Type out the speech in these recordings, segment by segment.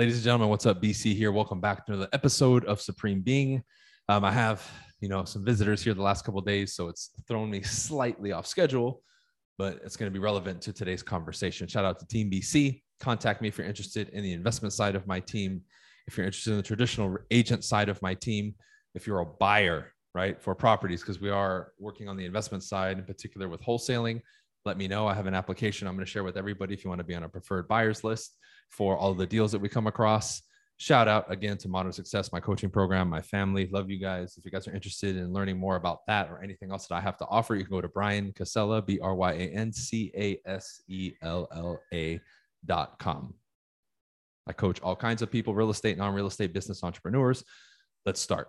Ladies and gentlemen, what's up? BC here. Welcome back to another episode of Supreme Being. Um, I have, you know, some visitors here the last couple days, so it's thrown me slightly off schedule, but it's going to be relevant to today's conversation. Shout out to Team BC. Contact me if you're interested in the investment side of my team. If you're interested in the traditional agent side of my team, if you're a buyer, right, for properties, because we are working on the investment side, in particular with wholesaling, let me know. I have an application I'm going to share with everybody if you want to be on a preferred buyers list for all the deals that we come across. Shout out again to Modern Success, my coaching program, my family. Love you guys. If you guys are interested in learning more about that or anything else that I have to offer, you can go to Bryan Casella, B R Y A N C A S E L L A dot com. I coach all kinds of people, real estate, non real estate business entrepreneurs. Let's start.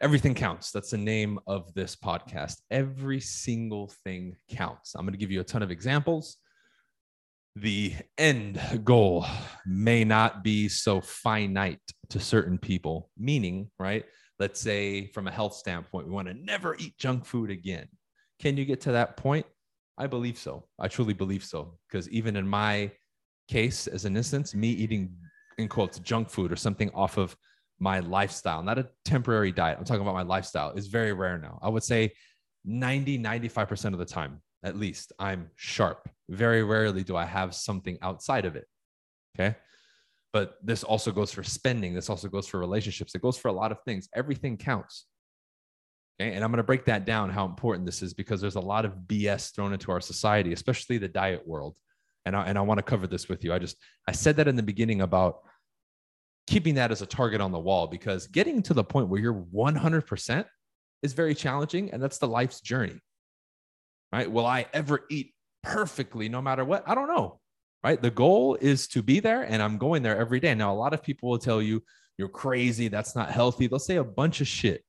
Everything counts. That's the name of this podcast. Every single thing counts. I'm going to give you a ton of examples the end goal may not be so finite to certain people, meaning, right? Let's say from a health standpoint, we want to never eat junk food again. Can you get to that point? I believe so. I truly believe so. Because even in my case, as an instance, me eating in quotes junk food or something off of my lifestyle, not a temporary diet, I'm talking about my lifestyle, is very rare now. I would say 90, 95% of the time at least I'm sharp. Very rarely do I have something outside of it. Okay. But this also goes for spending. This also goes for relationships. It goes for a lot of things. Everything counts. Okay. And I'm going to break that down how important this is because there's a lot of BS thrown into our society, especially the diet world. And I, and I want to cover this with you. I just, I said that in the beginning about keeping that as a target on the wall because getting to the point where you're 100% is very challenging. And that's the life's journey right? Will I ever eat perfectly no matter what? I don't know, right? The goal is to be there, and I'm going there every day. Now, a lot of people will tell you, you're crazy. That's not healthy. They'll say a bunch of shit,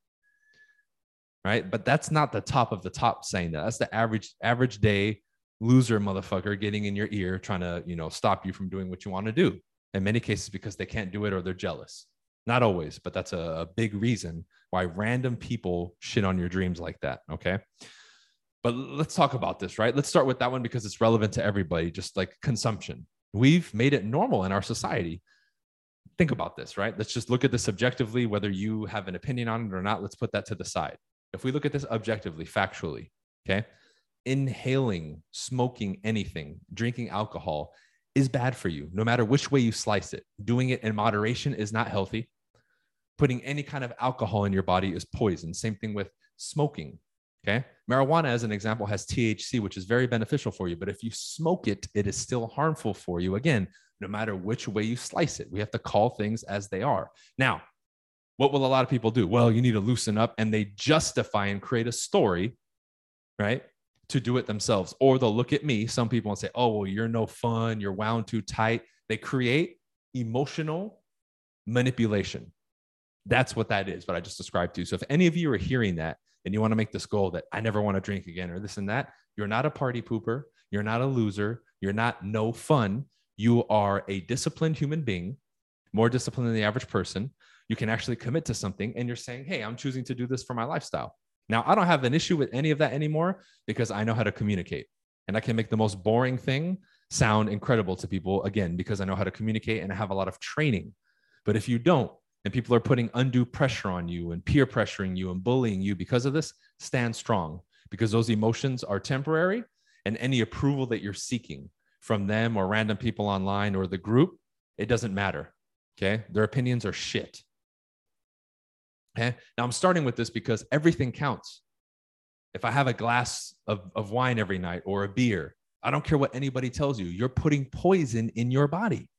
right? But that's not the top of the top saying that. That's the average, average day loser motherfucker getting in your ear trying to, you know, stop you from doing what you want to do. In many cases, because they can't do it or they're jealous. Not always, but that's a, a big reason why random people shit on your dreams like that. Okay. But let's talk about this, right? Let's start with that one because it's relevant to everybody, just like consumption. We've made it normal in our society. Think about this, right? Let's just look at this objectively, whether you have an opinion on it or not. Let's put that to the side. If we look at this objectively, factually, okay, inhaling, smoking anything, drinking alcohol is bad for you, no matter which way you slice it. Doing it in moderation is not healthy. Putting any kind of alcohol in your body is poison. Same thing with smoking, Okay. Marijuana, as an example, has THC, which is very beneficial for you. But if you smoke it, it is still harmful for you. Again, no matter which way you slice it, we have to call things as they are. Now, what will a lot of people do? Well, you need to loosen up and they justify and create a story, right? To do it themselves. Or they'll look at me, some people, and say, oh, well, you're no fun. You're wound too tight. They create emotional manipulation. That's what that is, what I just described to you. So if any of you are hearing that, and you want to make this goal that I never want to drink again or this and that, you're not a party pooper. You're not a loser. You're not no fun. You are a disciplined human being, more disciplined than the average person. You can actually commit to something and you're saying, Hey, I'm choosing to do this for my lifestyle. Now, I don't have an issue with any of that anymore because I know how to communicate and I can make the most boring thing sound incredible to people again because I know how to communicate and I have a lot of training. But if you don't, and people are putting undue pressure on you and peer pressuring you and bullying you because of this, stand strong because those emotions are temporary and any approval that you're seeking from them or random people online or the group, it doesn't matter. Okay. Their opinions are shit. Okay. Now I'm starting with this because everything counts. If I have a glass of, of wine every night or a beer, I don't care what anybody tells you, you're putting poison in your body.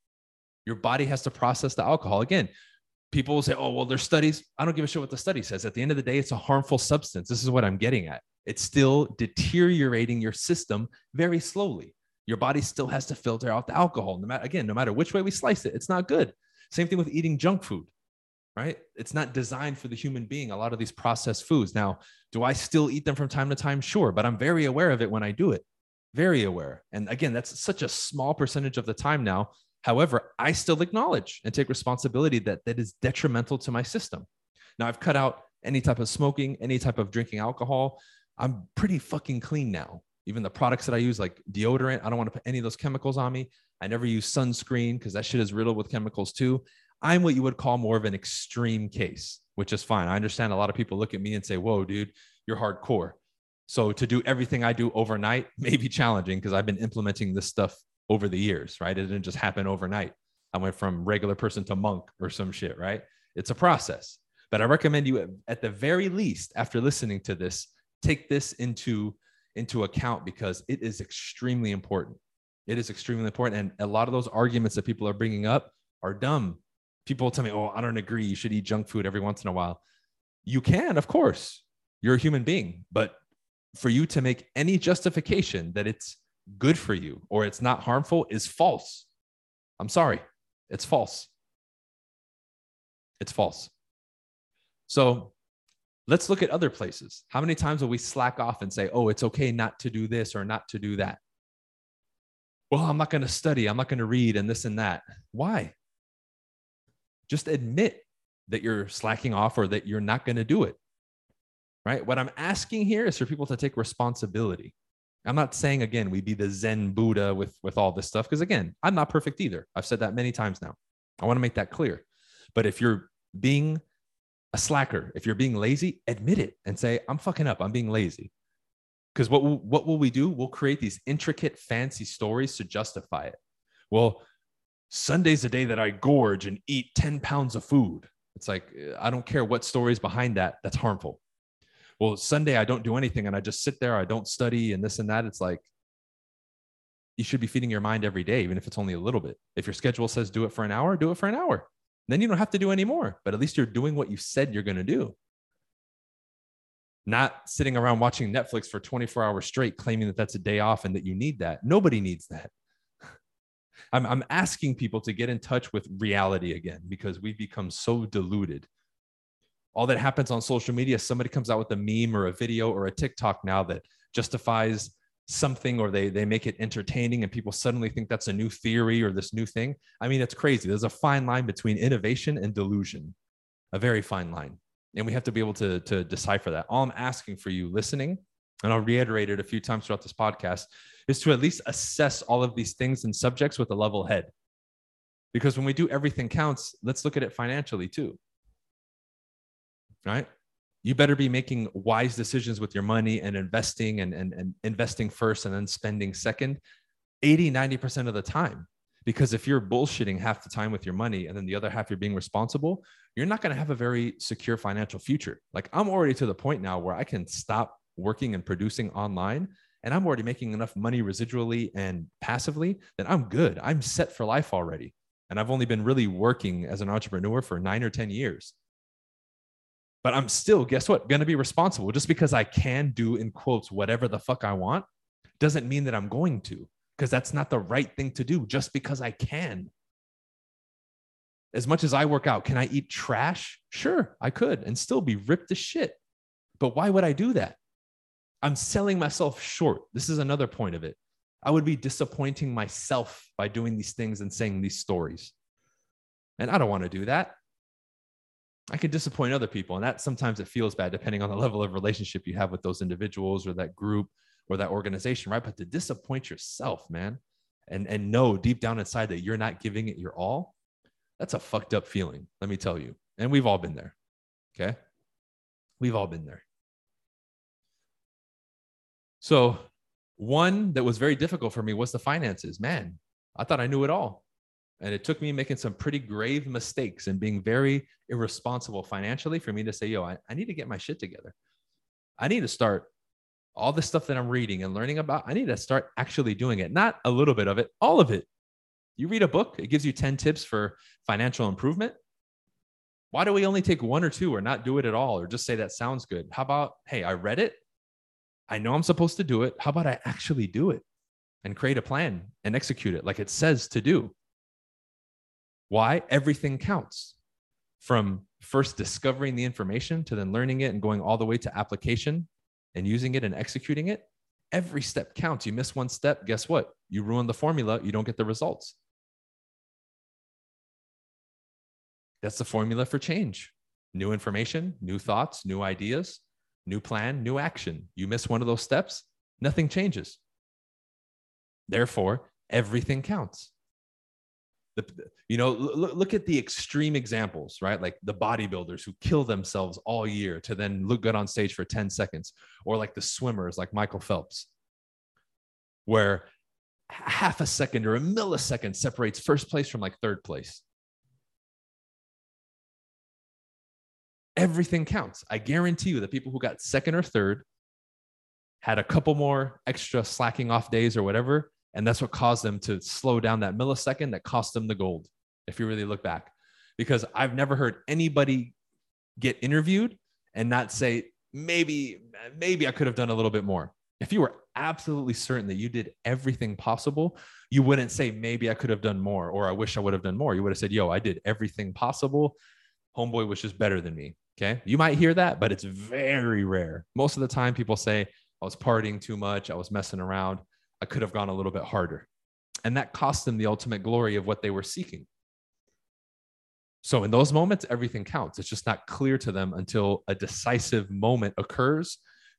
Your body has to process the alcohol. Again, people will say, oh, well, there's studies. I don't give a shit what the study says. At the end of the day, it's a harmful substance. This is what I'm getting at. It's still deteriorating your system very slowly. Your body still has to filter out the alcohol. No matter, again, no matter which way we slice it, it's not good. Same thing with eating junk food, right? It's not designed for the human being, a lot of these processed foods. Now, do I still eat them from time to time? Sure, but I'm very aware of it when I do it. Very aware. And again, that's such a small percentage of the time now However, I still acknowledge and take responsibility that that is detrimental to my system. Now, I've cut out any type of smoking, any type of drinking alcohol. I'm pretty fucking clean now. Even the products that I use, like deodorant, I don't want to put any of those chemicals on me. I never use sunscreen because that shit is riddled with chemicals too. I'm what you would call more of an extreme case, which is fine. I understand a lot of people look at me and say, Whoa, dude, you're hardcore. So to do everything I do overnight may be challenging because I've been implementing this stuff over the years, right? It didn't just happen overnight. I went from regular person to monk or some shit, right? It's a process. But I recommend you at the very least, after listening to this, take this into into account because it is extremely important. It is extremely important. And a lot of those arguments that people are bringing up are dumb. People tell me, oh, I don't agree. You should eat junk food every once in a while. You can, of course. You're a human being. But for you to make any justification that it's good for you or it's not harmful is false. I'm sorry. It's false. It's false. So let's look at other places. How many times will we slack off and say, oh, it's okay not to do this or not to do that? Well, I'm not going to study. I'm not going to read and this and that. Why? Just admit that you're slacking off or that you're not going to do it. Right? What I'm asking here is for people to take responsibility. I'm not saying again we be the Zen Buddha with with all this stuff because again, I'm not perfect either. I've said that many times now. I want to make that clear. But if you're being a slacker, if you're being lazy, admit it and say, I'm fucking up. I'm being lazy. Because what, will, what will we do? We'll create these intricate, fancy stories to justify it. Well, Sunday's the day that I gorge and eat 10 pounds of food. It's like, I don't care what stories behind that. That's harmful. Well, Sunday, I don't do anything and I just sit there. I don't study and this and that. It's like, you should be feeding your mind every day, even if it's only a little bit. If your schedule says do it for an hour, do it for an hour. Then you don't have to do any more, but at least you're doing what you said you're going to do. Not sitting around watching Netflix for 24 hours straight, claiming that that's a day off and that you need that. Nobody needs that. I'm, I'm asking people to get in touch with reality again because we've become so deluded. All that happens on social media, somebody comes out with a meme or a video or a TikTok now that justifies something or they they make it entertaining and people suddenly think that's a new theory or this new thing. I mean it's crazy. There's a fine line between innovation and delusion a very fine line. And we have to be able to to decipher that. All i'm asking for you listening and i'll reiterate it a few times throughout this podcast is to at least assess all of these things and subjects with a level head. Because when we do everything counts let's look at it financially too right? You better be making wise decisions with your money and investing and, and, and investing first and then spending second 80 90% of the time. Because if you're bullshitting half the time with your money and then the other half you're being responsible you're not going to have a very secure financial future. Like i'm already to the point now where i can stop working and producing online and i'm already making enough money residually and passively that i'm good. I'm set for life already. And i've only been really working as an entrepreneur for 9 or 10 years but I'm still, guess what, going to be responsible. Just because I can do, in quotes, whatever the fuck I want doesn't mean that I'm going to, because that's not the right thing to do just because I can. As much as I work out, can I eat trash? Sure, I could and still be ripped to shit. But why would I do that? I'm selling myself short. This is another point of it. I would be disappointing myself by doing these things and saying these stories. And I don't want to do that. I can disappoint other people. And that sometimes it feels bad depending on the level of relationship you have with those individuals or that group or that organization, right? But to disappoint yourself, man, and, and know deep down inside that you're not giving it your all, that's a fucked up feeling, let me tell you. And we've all been there. Okay. We've all been there. So, one that was very difficult for me was the finances. Man, I thought I knew it all. And it took me making some pretty grave mistakes and being very irresponsible financially for me to say, yo, I, I need to get my shit together. I need to start all the stuff that I'm reading and learning about. I need to start actually doing it, not a little bit of it, all of it. You read a book, it gives you 10 tips for financial improvement. Why do we only take one or two or not do it at all or just say that sounds good? How about, hey, I read it. I know I'm supposed to do it. How about I actually do it and create a plan and execute it like it says to do? Why? Everything counts from first discovering the information to then learning it and going all the way to application and using it and executing it. Every step counts. You miss one step, guess what? You ruin the formula, you don't get the results. That's the formula for change new information, new thoughts, new ideas, new plan, new action. You miss one of those steps, Nothing changes. Therefore, everything counts. The, you know, look, look at the extreme examples, right? Like the bodybuilders who kill themselves all year to then look good on stage for 10 seconds, or like the swimmers like Michael Phelps, where half a second or a millisecond separates first place from like third place. Everything counts. I guarantee you the people who got second or third had a couple more extra slacking off days or whatever. And that's what caused them to slow down that millisecond that cost them the gold, if you really look back. Because I've never heard anybody get interviewed and not say, maybe, maybe I could have done a little bit more. If you were absolutely certain that you did everything possible, you wouldn't say, maybe I could have done more or I wish I would have done more. You would have said, yo, I did everything possible. Homeboy was just better than me. Okay. You might hear that, but it's very rare. Most of the time, people say, I was partying too much. I was messing around. I could have gone a little bit harder. And that cost them the ultimate glory of what they were seeking. So in those moments, everything counts. It's just not clear to them until a decisive moment occurs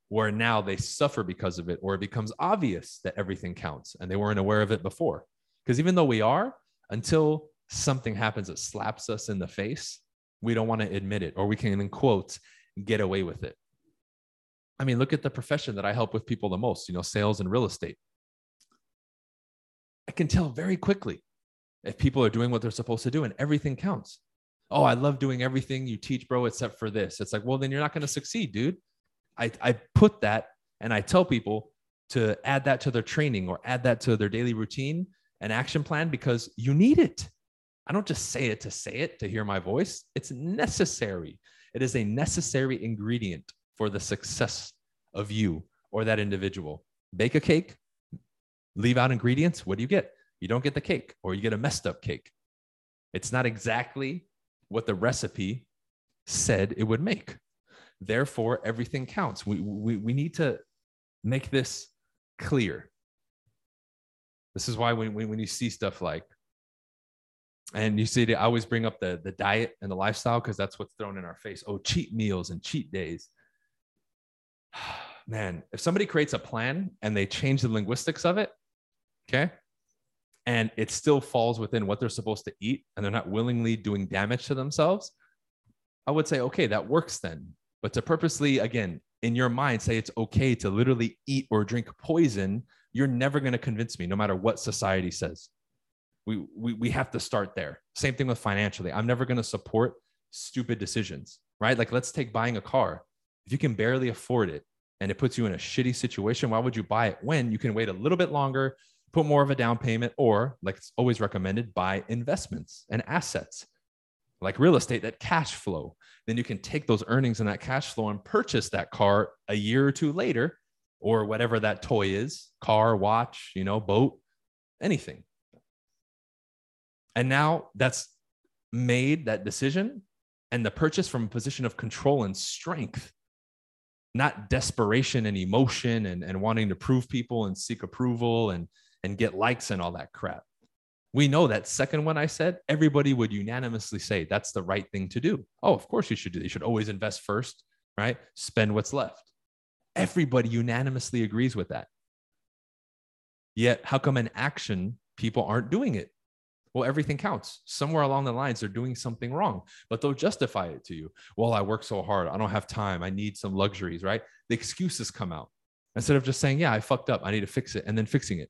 where now they suffer because of it, or it becomes obvious that everything counts and they weren't aware of it before. Because even though we are, until something happens that slaps us in the face, we don't want to admit it, or we can, in quotes, get away with it. I mean, look at the profession that I help with people the most, you know, sales and real estate. I can tell very quickly if people are doing what they're supposed to do and everything counts. Oh, I love doing everything you teach, bro, except for this. It's like, well, then you're not going to succeed, dude. I, I put that and I tell people to add that to their training or add that to their daily routine and action plan because you need it. I don't just say it to say it to hear my voice. It's necessary. It is a necessary ingredient for the success of you or that individual. Bake a cake, leave out ingredients. What do you get? You don't get the cake or you get a messed up cake. It's not exactly what the recipe said it would make. Therefore, everything counts. We, we, we need to make this clear. This is why when, when you see stuff like, and you see, I always bring up the, the diet and the lifestyle because that's what's thrown in our face. Oh, cheat meals and cheat days. Man, if somebody creates a plan and they change the linguistics of it, okay, and it still falls within what they're supposed to eat and they're not willingly doing damage to themselves, I would say, okay, that works then. But to purposely, again, in your mind, say it's okay to literally eat or drink poison, you're never going to convince me, no matter what society says. We, we, we have to start there. Same thing with financially. I'm never going to support stupid decisions, right? Like, let's take buying a car. If you can barely afford it and it puts you in a shitty situation, why would you buy it when you can wait a little bit longer, put more of a down payment, or like it's always recommended, buy investments and assets like real estate that cash flow? Then you can take those earnings and that cash flow and purchase that car a year or two later, or whatever that toy is car, watch, you know, boat, anything. And now that's made that decision and the purchase from a position of control and strength not desperation and emotion and, and wanting to prove people and seek approval and, and get likes and all that crap. We know that second one I said, everybody would unanimously say that's the right thing to do. Oh, of course you should do. You should always invest first, right? Spend what's left. Everybody unanimously agrees with that. Yet, how come in action people aren't doing it? Well, everything counts. Somewhere along the lines, they're doing something wrong, but they'll justify it to you. Well, I work so hard. I don't have time. I need some luxuries, right? The excuses come out instead of just saying, yeah, I fucked up. I need to fix it and then fixing it.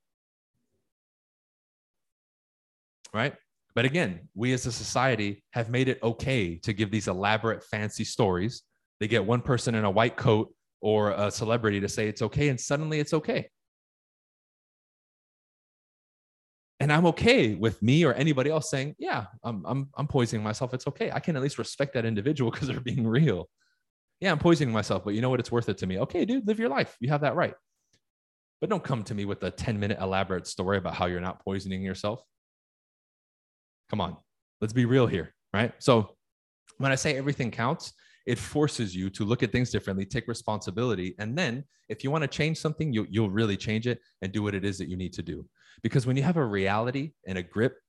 Right. But again, we as a society have made it okay to give these elaborate, fancy stories. They get one person in a white coat or a celebrity to say it's okay, and suddenly it's okay. and I'm okay with me or anybody else saying, yeah, I'm, I'm, I'm poisoning myself. It's okay. I can at least respect that individual because they're being real. Yeah, I'm poisoning myself, but you know what? It's worth it to me. Okay, dude, live your life. You have that right. But don't come to me with a 10 minute elaborate story about how you're not poisoning yourself. Come on, let's be real here, right? So when I say everything counts, it forces you to look at things differently, take responsibility. And then if you want to change something, you, you'll really change it and do what it is that you need to do. Because when you have a reality and a grip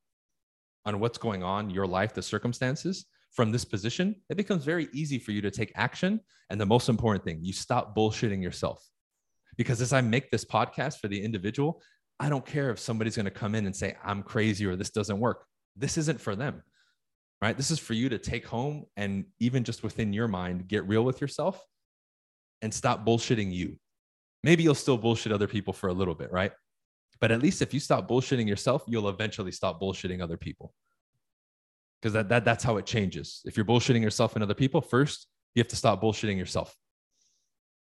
on what's going on, your life, the circumstances from this position, it becomes very easy for you to take action. And the most important thing, you stop bullshitting yourself. Because as I make this podcast for the individual, I don't care if somebody's going to come in and say, I'm crazy or this doesn't work. This isn't for them, right? This is for you to take home and even just within your mind, get real with yourself and stop bullshitting you. Maybe you'll still bullshit other people for a little bit, right? But at least if you stop bullshitting yourself, you'll eventually stop bullshitting other people. Because that, that, that's how it changes. If you're bullshitting yourself and other people, first, you have to stop bullshitting yourself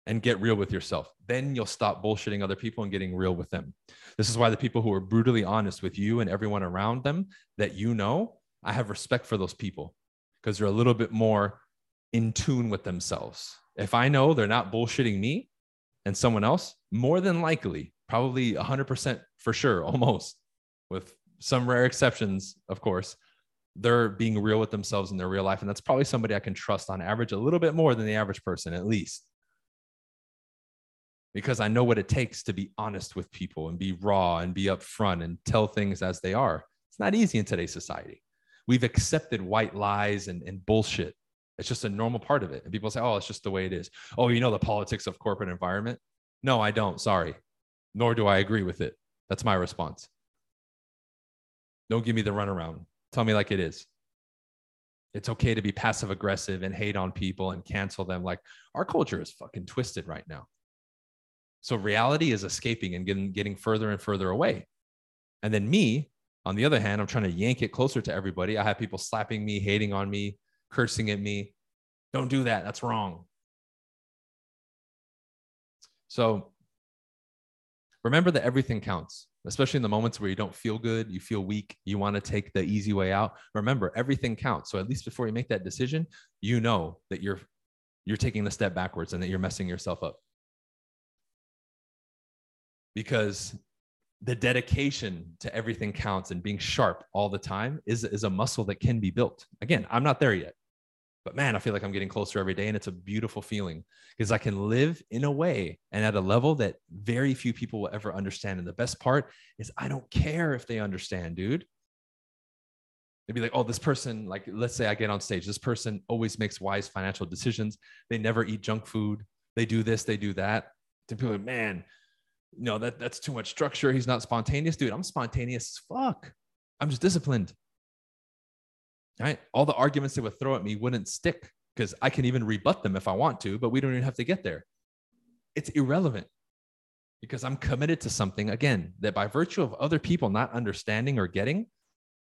and get real with yourself. Then you'll stop bullshitting other people and getting real with them. This is why the people who are brutally honest with you and everyone around them that you know, I have respect for those people because they're a little bit more in tune with themselves. If I know they're not bullshitting me and someone else, more than likely probably 100% for sure, almost, with some rare exceptions, of course. They're being real with themselves in their real life. And that's probably somebody I can trust on average a little bit more than the average person, at least. Because I know what it takes to be honest with people and be raw and be upfront and tell things as they are. It's not easy in today's society. We've accepted white lies and, and bullshit. It's just a normal part of it. And people say, oh, it's just the way it is. Oh, you know the politics of corporate environment? No, I don't. Sorry nor do I agree with it. That's my response. Don't give me the runaround. Tell me like it is. It's okay to be passive aggressive and hate on people and cancel them. Like our culture is fucking twisted right now. So reality is escaping and getting, getting further and further away. And then me, on the other hand, I'm trying to yank it closer to everybody. I have people slapping me, hating on me, cursing at me. Don't do that. That's wrong. So remember that everything counts, especially in the moments where you don't feel good, you feel weak, you want to take the easy way out. Remember, everything counts. So at least before you make that decision, you know that you're you're taking the step backwards and that you're messing yourself up. Because the dedication to everything counts and being sharp all the time is, is a muscle that can be built. Again, I'm not there yet. But man, I feel like I'm getting closer every day. And it's a beautiful feeling because I can live in a way and at a level that very few people will ever understand. And the best part is I don't care if they understand, dude. They'd be like, oh, this person, like, let's say I get on stage, this person always makes wise financial decisions. They never eat junk food. They do this, they do that. To people like, man, no, that, that's too much structure. He's not spontaneous. Dude, I'm spontaneous as fuck. I'm just disciplined right? All the arguments they would throw at me wouldn't stick because I can even rebut them if I want to, but we don't even have to get there. It's irrelevant because I'm committed to something again that by virtue of other people not understanding or getting,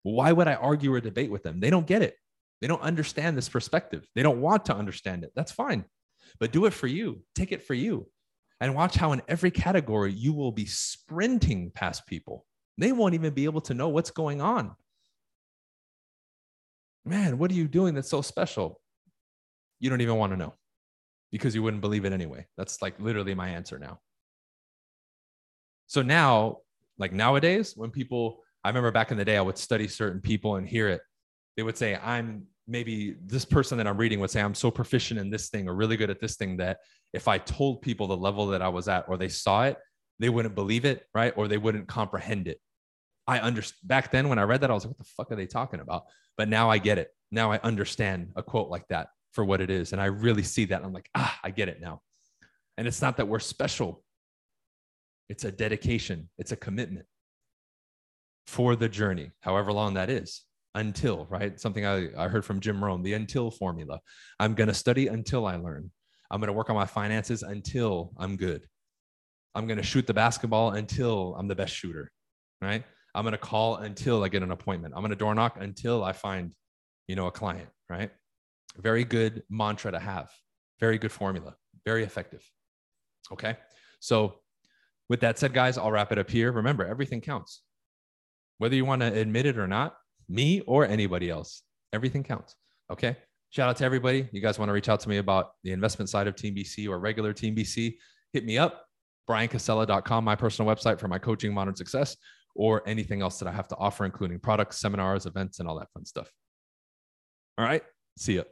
why would I argue or debate with them? They don't get it. They don't understand this perspective. They don't want to understand it. That's fine. But do it for you. Take it for you. And watch how in every category you will be sprinting past people. They won't even be able to know what's going on man, what are you doing that's so special? You don't even want to know because you wouldn't believe it anyway. That's like literally my answer now. So now, like nowadays, when people, I remember back in the day, I would study certain people and hear it. They would say, I'm maybe this person that I'm reading would say, I'm so proficient in this thing or really good at this thing that if I told people the level that I was at or they saw it, they wouldn't believe it, right? Or they wouldn't comprehend it. I understand back then when I read that, I was like, what the fuck are they talking about? But now I get it. Now I understand a quote like that for what it is. And I really see that. I'm like, ah, I get it now. And it's not that we're special, it's a dedication, it's a commitment for the journey, however long that is, until, right? Something I, I heard from Jim Rohn, the until formula. I'm going to study until I learn. I'm going to work on my finances until I'm good. I'm going to shoot the basketball until I'm the best shooter, right? I'm going to call until I get an appointment. I'm going to door knock until I find, you know, a client, right? Very good mantra to have. Very good formula. Very effective. Okay. So, with that said, guys, I'll wrap it up here. Remember, everything counts. Whether you want to admit it or not, me or anybody else, everything counts. Okay. Shout out to everybody. You guys want to reach out to me about the investment side of Team BC or regular Team BC, hit me up. BryanCasella.com, my personal website for my coaching modern success or anything else that I have to offer, including products, seminars, events, and all that fun stuff. All right. See ya.